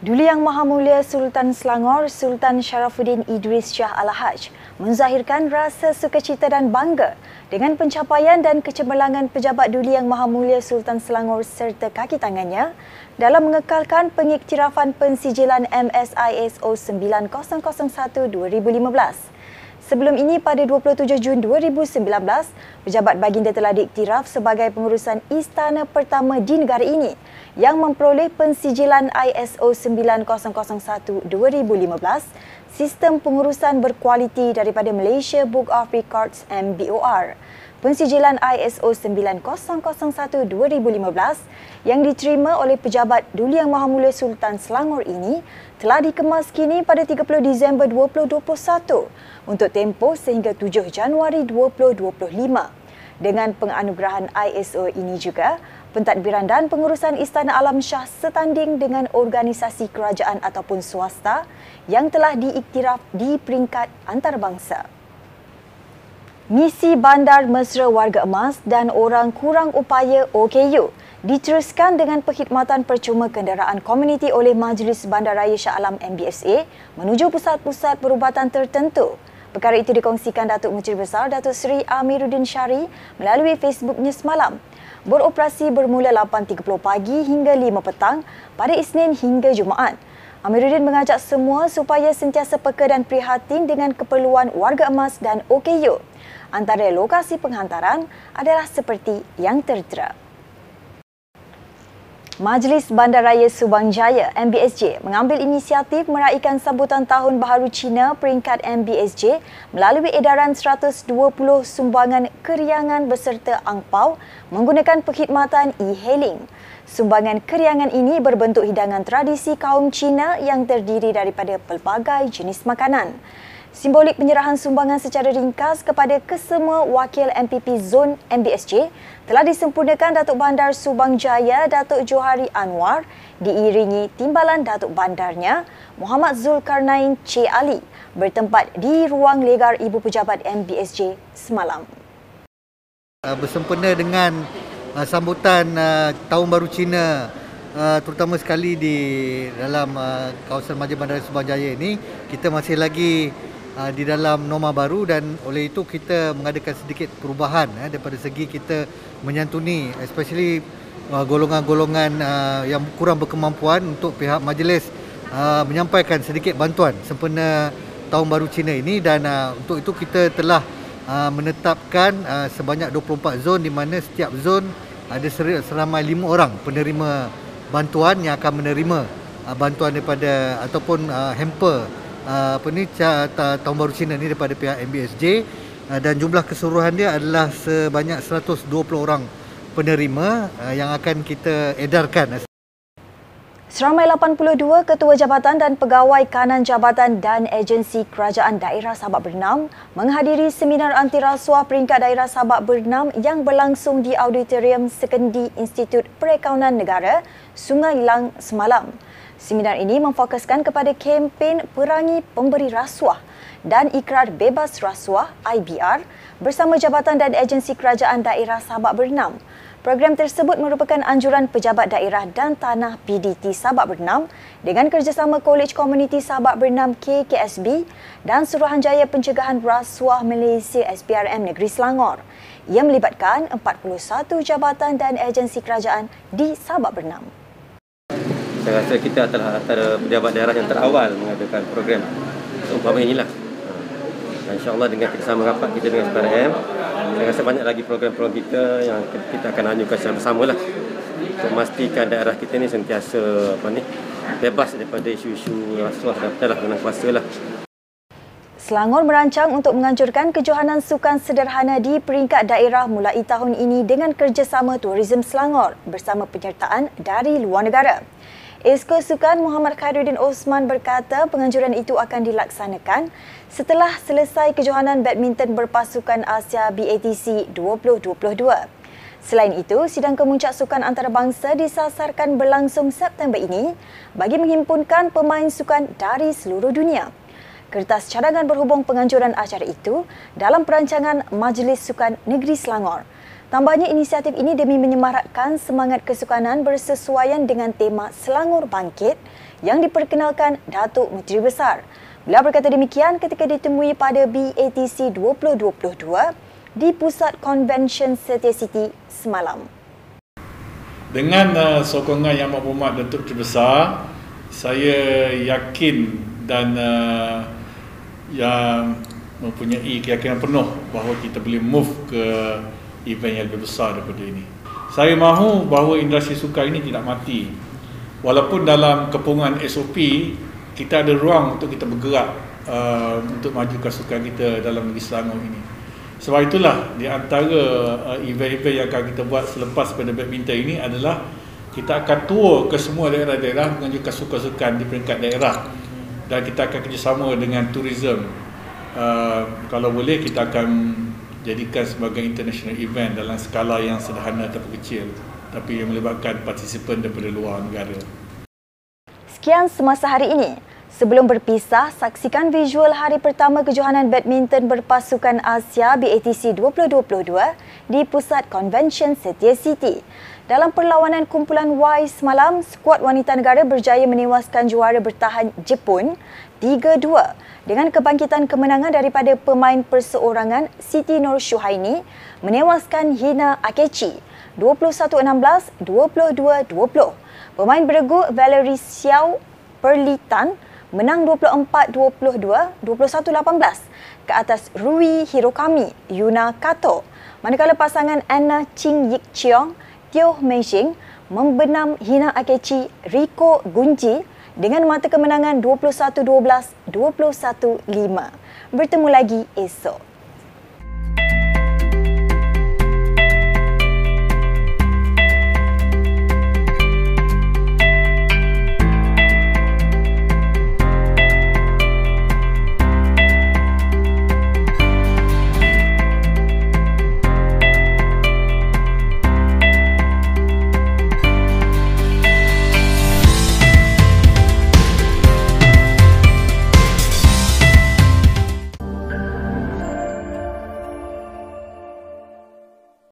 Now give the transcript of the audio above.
Duli Yang Maha Mulia Sultan Selangor Sultan Sharafuddin Idris Shah Al-Haj menzahirkan rasa sukacita dan bangga dengan pencapaian dan kecemerlangan pejabat Duli Yang Maha Mulia Sultan Selangor serta kaki tangannya dalam mengekalkan pengiktirafan pensijilan MSISO 9001 2015. Sebelum ini pada 27 Jun 2019, pejabat baginda telah diiktiraf sebagai pengurusan istana pertama di negara ini yang memperoleh pensijilan ISO 9001 2015, sistem pengurusan berkualiti daripada Malaysia Book of Records MBOR pensijilan ISO 9001 2015 yang diterima oleh pejabat Duli Yang Maha Mulia Sultan Selangor ini telah dikemas kini pada 30 Disember 2021 untuk tempoh sehingga 7 Januari 2025. Dengan penganugerahan ISO ini juga, pentadbiran dan pengurusan Istana Alam Shah setanding dengan organisasi kerajaan ataupun swasta yang telah diiktiraf di peringkat antarabangsa. Misi Bandar Mesra Warga Emas dan Orang Kurang Upaya OKU diteruskan dengan perkhidmatan percuma kenderaan komuniti oleh Majlis Bandaraya Shah Alam MBSA menuju pusat-pusat perubatan tertentu. Perkara itu dikongsikan Datuk Menteri Besar Datuk Seri Amiruddin Syari melalui Facebooknya semalam. Beroperasi bermula 8.30 pagi hingga 5 petang pada Isnin hingga Jumaat. Amiruddin mengajak semua supaya sentiasa peka dan prihatin dengan keperluan warga emas dan OKU antara lokasi penghantaran adalah seperti yang tertera. Majlis Bandaraya Subang Jaya MBSJ mengambil inisiatif meraihkan sambutan Tahun Baharu Cina peringkat MBSJ melalui edaran 120 sumbangan keriangan beserta angpau menggunakan perkhidmatan e-hailing. Sumbangan keriangan ini berbentuk hidangan tradisi kaum Cina yang terdiri daripada pelbagai jenis makanan. Simbolik penyerahan sumbangan secara ringkas kepada kesemua wakil MPP Zon MBSJ telah disempurnakan Datuk Bandar Subang Jaya Datuk Johari Anwar diiringi timbalan Datuk Bandarnya Muhammad Zulkarnain C. Ali bertempat di ruang legar Ibu Pejabat MBSJ semalam. Bersempena dengan uh, sambutan uh, Tahun Baru Cina terutama sekali di dalam kawasan Majlis Bandar Subang Jaya ini. Kita masih lagi uh, di dalam norma baru dan oleh itu kita mengadakan sedikit perubahan uh, daripada segi kita menyantuni especially uh, golongan-golongan uh, yang kurang berkemampuan untuk pihak majlis uh, menyampaikan sedikit bantuan sempena tahun baru Cina ini. Dan uh, untuk itu kita telah uh, menetapkan uh, sebanyak 24 zon di mana setiap zon ada seramai 5 orang penerima bantuan yang akan menerima uh, bantuan daripada ataupun uh, hamper Ah, apa ni tahun baru Cina ni daripada pihak MBSJ uh, ah, dan jumlah keseluruhan dia adalah sebanyak 120 orang penerima uh, yang akan kita edarkan. Seramai 82 ketua jabatan dan pegawai kanan jabatan dan agensi kerajaan daerah Sabak Bernam menghadiri seminar anti rasuah peringkat daerah Sabak Bernam yang berlangsung di Auditorium Sekendi Institut Perakaunan Negara Sungai Lang semalam. Seminar ini memfokuskan kepada kempen perangi pemberi rasuah dan ikrar bebas rasuah IBR bersama jabatan dan agensi kerajaan daerah Sabak Bernam. Program tersebut merupakan anjuran pejabat daerah dan tanah PDT Sabak Bernam dengan kerjasama Kolej Komuniti Sabak Bernam KKSB dan Suruhanjaya Pencegahan Rasuah Malaysia SPRM Negeri Selangor. Ia melibatkan 41 jabatan dan agensi kerajaan di Sabak Bernam. Saya rasa kita adalah antara pejabat daerah yang terawal mengadakan program. Umpama inilah. Dan insyaAllah dengan kerjasama rapat kita dengan SPRM saya rasa banyak lagi program-program kita yang kita akan anjurkan secara bersama lah untuk memastikan daerah kita ni sentiasa apa ni bebas daripada isu-isu rasuah dan dalam menang kuasa lah Selangor merancang untuk menganjurkan kejohanan sukan sederhana di peringkat daerah mulai tahun ini dengan kerjasama Tourism Selangor bersama penyertaan dari luar negara. Esko Sukan Muhammad Khairuddin Osman berkata penganjuran itu akan dilaksanakan setelah selesai kejohanan badminton berpasukan Asia BATC 2022. Selain itu, sidang kemuncak sukan antarabangsa disasarkan berlangsung September ini bagi menghimpunkan pemain sukan dari seluruh dunia. Kertas cadangan berhubung penganjuran acara itu dalam perancangan Majlis Sukan Negeri Selangor. Tambahnya inisiatif ini demi menyemarakkan semangat kesukanan bersesuaian dengan tema Selangor Bangkit yang diperkenalkan Datuk Menteri Besar. Beliau berkata demikian ketika ditemui pada BATC 2022 di Pusat Convention Setia City semalam. Dengan uh, sokongan Yang Berhormat Datuk Menteri Besar, saya yakin dan uh, yang mempunyai keyakinan penuh bahawa kita boleh move ke event yang lebih besar daripada ini. Saya mahu bahawa industri sukan ini tidak mati. Walaupun dalam kepungan SOP, kita ada ruang untuk kita bergerak uh, untuk majukan sukan kita dalam negeri Selangor ini. Sebab itulah di antara uh, event-event yang akan kita buat selepas pada badminton ini adalah kita akan tour ke semua daerah-daerah mengajukan sukan-sukan di peringkat daerah dan kita akan kerjasama dengan tourism. Uh, kalau boleh kita akan jadikan sebagai international event dalam skala yang sederhana ataupun kecil tapi yang melibatkan partisipan daripada luar negara. Sekian semasa hari ini. Sebelum berpisah, saksikan visual hari pertama kejohanan badminton berpasukan Asia BATC 2022 di Pusat Convention Setia City. Dalam perlawanan kumpulan Y semalam, skuad wanita negara berjaya menewaskan juara bertahan Jepun 3-2 dengan kebangkitan kemenangan daripada pemain perseorangan Siti Nur Syuhaini menewaskan Hina Akechi 21-16, 22-20. Pemain beregu Valerie Xiao Perlitan menang 24-22, 21-18 ke atas Rui Hirokami Yuna Kato. Manakala pasangan Anna Ching Yik Cheong, Teo Meijing membenam Hina Akechi Riko Gunji dengan mata kemenangan 21-12, 21-5. Bertemu lagi esok.